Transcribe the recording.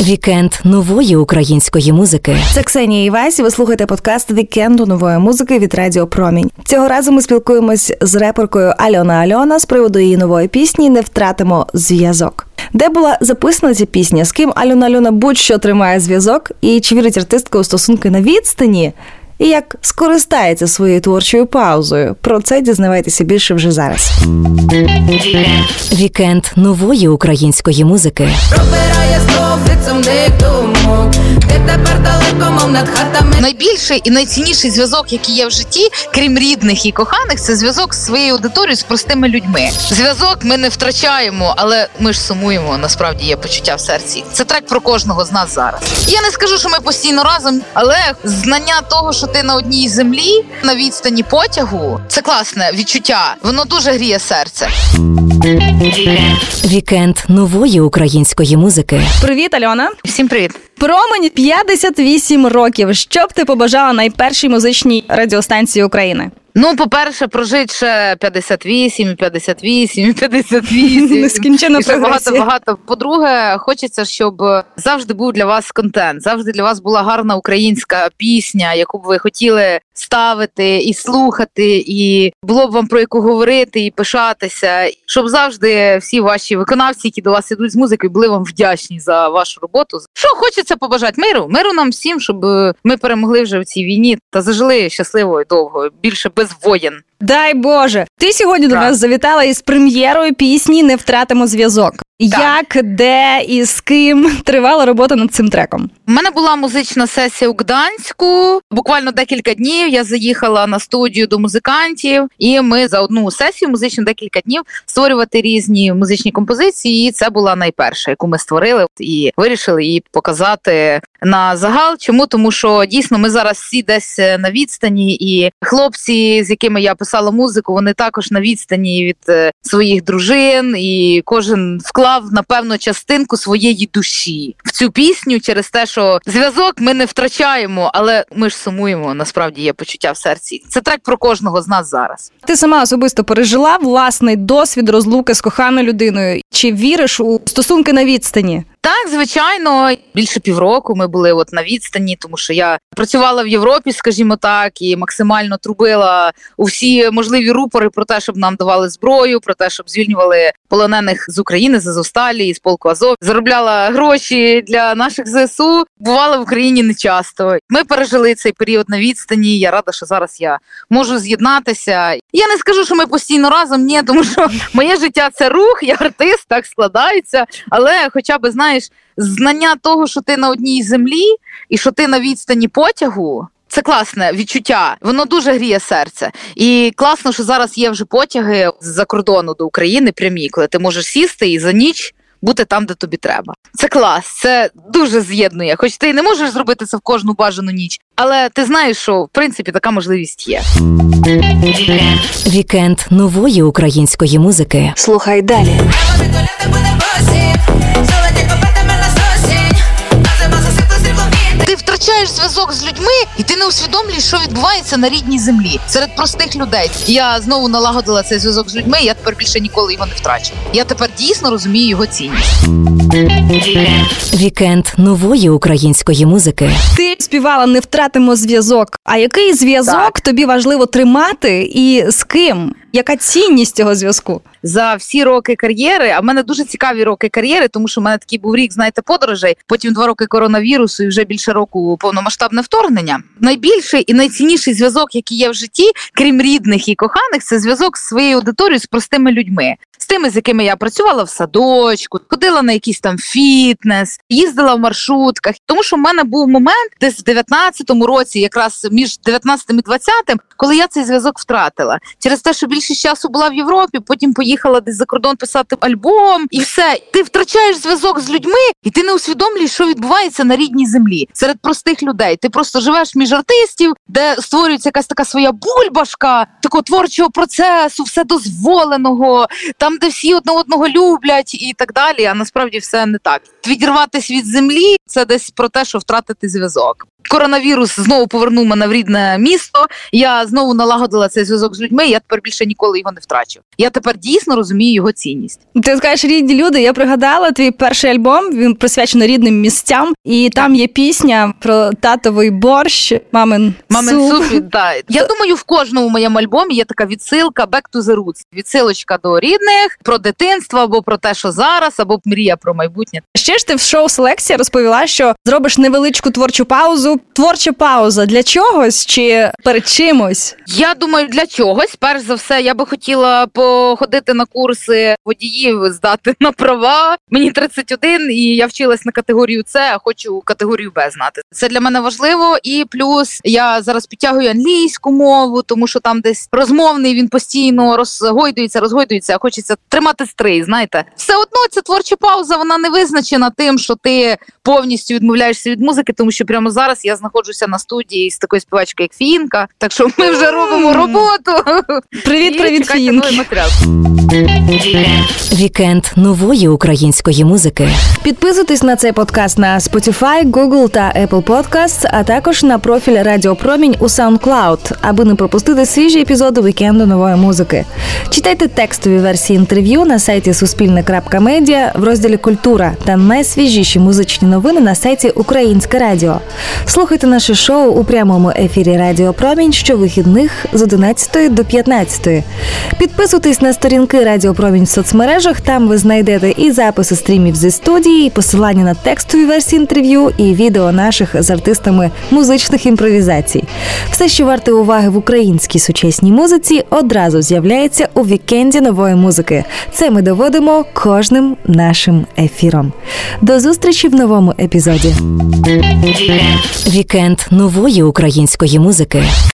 Вікенд нової української музики. Це Ксенія Івась. Ви слухаєте подкаст Вікенду нової музики від Радіо Промінь. Цього разу ми спілкуємось з реперкою Альона Альона з приводу її нової пісні Не втратимо зв'язок. Де була записана ця пісня? З ким Альона Альона будь-що тримає зв'язок, і чи вірить артистка у стосунки на відстані? І як скористається своєю творчою паузою? Про це дізнавайтеся більше вже зараз. Вікенд нової української музики. Пробирає сумних думок Ти тепер далеко, мов над хатами Найбільший і найцінніший зв'язок, який є в житті, крім рідних і коханих, це зв'язок з своєю аудиторією, з простими людьми. Зв'язок ми не втрачаємо, але ми ж сумуємо. Насправді є почуття в серці. Це трек про кожного з нас зараз. Я не скажу, що ми постійно разом, але знання того, що ти на одній землі, на відстані потягу, це класне відчуття. Воно дуже гріє серце. Вікенд нової української музики. Привіт, Альона. Всім привіт. Промені 58 років. Що б ти побажала найпершій музичній радіостанції України? Ну, по-перше, прожить ще 58, і 58, і 58. Нескінченна І ще багато багато. По-друге, хочеться, щоб завжди був для вас контент, завжди для вас була гарна українська пісня, яку б ви хотіли ставити і слухати, і було б вам про яку говорити і пишатися. Щоб завжди всі ваші виконавці, які до вас ідуть з музикою, були вам вдячні за вашу роботу. Що хочеться побажати миру, миру нам всім, щоб е, ми перемогли вже в цій війні та зажили щасливо і довго, більше без воєн. Дай Боже, ти сьогодні до нас завітала із прем'єрою пісні Не втратимо зв'язок. Як, де і з ким тривала робота над цим треком? У мене була музична сесія у Гданську. Буквально декілька днів я заїхала на студію до музикантів, і ми за одну сесію музичну декілька днів створювати різні музичні композиції. І це була найперша, яку ми створили і вирішили її показати на загал. Чому тому, що дійсно ми зараз всі десь е, на відстані, і хлопці, з якими я писала музику, вони також на відстані від е, своїх дружин, і кожен вклав напевно частинку своєї душі в цю пісню через те, що зв'язок ми не втрачаємо, але ми ж сумуємо. Насправді є почуття в серці. Це трек про кожного з нас зараз. Ти сама особисто пережила власний досвід розлуки з коханою людиною. Чи віриш у стосунки на відстані? Так, звичайно, більше півроку ми були от на відстані, тому що я працювала в Європі, скажімо так, і максимально трубила у всі можливі рупори про те, щоб нам давали зброю, про те, щоб звільнювали полонених з України, з Азовсталі, з полку Азов. Заробляла гроші для наших ЗСУ. Бувала в Україні не часто. Ми пережили цей період на відстані. Я рада, що зараз я можу з'єднатися. Я не скажу, що ми постійно разом, ні, тому що моє життя це рух, я артист, так складається. Але хоча б знаєш, знання того, що ти на одній землі і що ти на відстані потягу. Це класне відчуття, воно дуже гріє серце. І класно, що зараз є вже потяги з-за кордону до України прямі, коли ти можеш сісти і за ніч бути там, де тобі треба. Це клас, це дуже з'єднує. Хоч ти не можеш зробити це в кожну бажану ніч, але ти знаєш, що в принципі така можливість є. Вікенд нової української музики. Слухай далі. 8. Втрачаєш зв'язок з людьми, і ти не усвідомлюєш, що відбувається на рідній землі серед простих людей. Я знову налагодила цей зв'язок з людьми. Я тепер більше ніколи його не втрачу. Я тепер дійсно розумію його цінність. Вікенд нової української музики. Ти співала не втратимо зв'язок. А який зв'язок Так. тобі важливо тримати і з ким? Яка цінність цього зв'язку? за всі роки кар'єри. А в мене дуже цікаві роки кар'єри, тому що в мене такий був рік, знаєте, подорожей. Потім два роки коронавірусу і вже більше року повномасштабне вторгнення. Найбільший і найцінніший зв'язок, який є в житті, крім рідних і коханих, це зв'язок з своєю аудиторією, з простими людьми. З тими, з якими я працювала в садочку, ходила на якийсь там фітнес, їздила в маршрутках. Тому що в мене був момент десь в 19-му році, якраз між 19-м і 20-м, коли я цей зв'язок втратила. Через те, що більшість часу була в Європі, потім поїхала десь за кордон писати альбом, і все. Ти втрачаєш зв'язок з людьми, і ти не усвідомлюєш, що відбувається на рідній землі серед простих людей. Ти просто живеш між артистів, де створюється якась така своя бульбашка такого творчого процесу, все дозволеного. Там там, де всі одне одного люблять і так далі. А насправді все не так. Відірватися від землі це десь про те, що втратити зв'язок. Коронавірус знову повернув мене в рідне місто. Я знову налагодила цей зв'язок з людьми. Я тепер більше ніколи його не втрачу. Я тепер дійсно розумію його цінність. Ти скажеш рідні люди. Я пригадала твій перший альбом. Він присвячений рідним місцям, і там є пісня про татовий борщ, мамин Мамин суп. суп, да. Я думаю, в кожному моєму альбомі є така відсилка back to the roots. Відсилочка до рідних, про дитинство або про те, що зараз, або мрія про майбутнє. Ще ж ти в шоу селекція розповіла, що зробиш невеличку творчу паузу. Творча пауза для чогось чи перед чимось? Я думаю, для чогось. Перш за все, я би хотіла походити на курси водіїв, здати на права. Мені 31, і я вчилась на категорію С, а хочу категорію Б знати. Це для мене важливо. І плюс я зараз підтягую англійську мову, тому що там десь розмовний він постійно розгойдується, розгойдується. а Хочеться тримати стрий. Знаєте, все одно ця творча пауза вона не визначена тим, що ти повністю відмовляєшся від музики, тому що прямо зараз я знаходжуся на студії з такою співачкою, як Фінка. Так що ми вже робимо роботу. Привіт, привіт, Фінки. Вікенд нової української музики. Підписуйтесь на цей подкаст на Spotify, Google та Apple Podcasts, а також на профіль Радіо Промінь у SoundCloud, аби не пропустити свіжі епізоди вікенду нової музики. Читайте текстові версії інтерв'ю на сайті Суспільне.Медіа в розділі Культура та найсвіжіші музичні новини на сайті Українське Радіо. Слухайте наше шоу у прямому ефірі Радіо Промінь щовихідних з 11 до 15. Підписуйтесь на сторінки Радіо Промінь в соцмережах. Там ви знайдете і записи стрімів зі студії, і посилання на текстові версії інтерв'ю, і відео наших з артистами музичних імпровізацій. Все, що варте уваги в українській сучасній музиці, одразу з'являється у вікенді нової музики. Це ми доводимо кожним нашим ефіром. До зустрічі в новому епізоді. Вікенд нової української музики.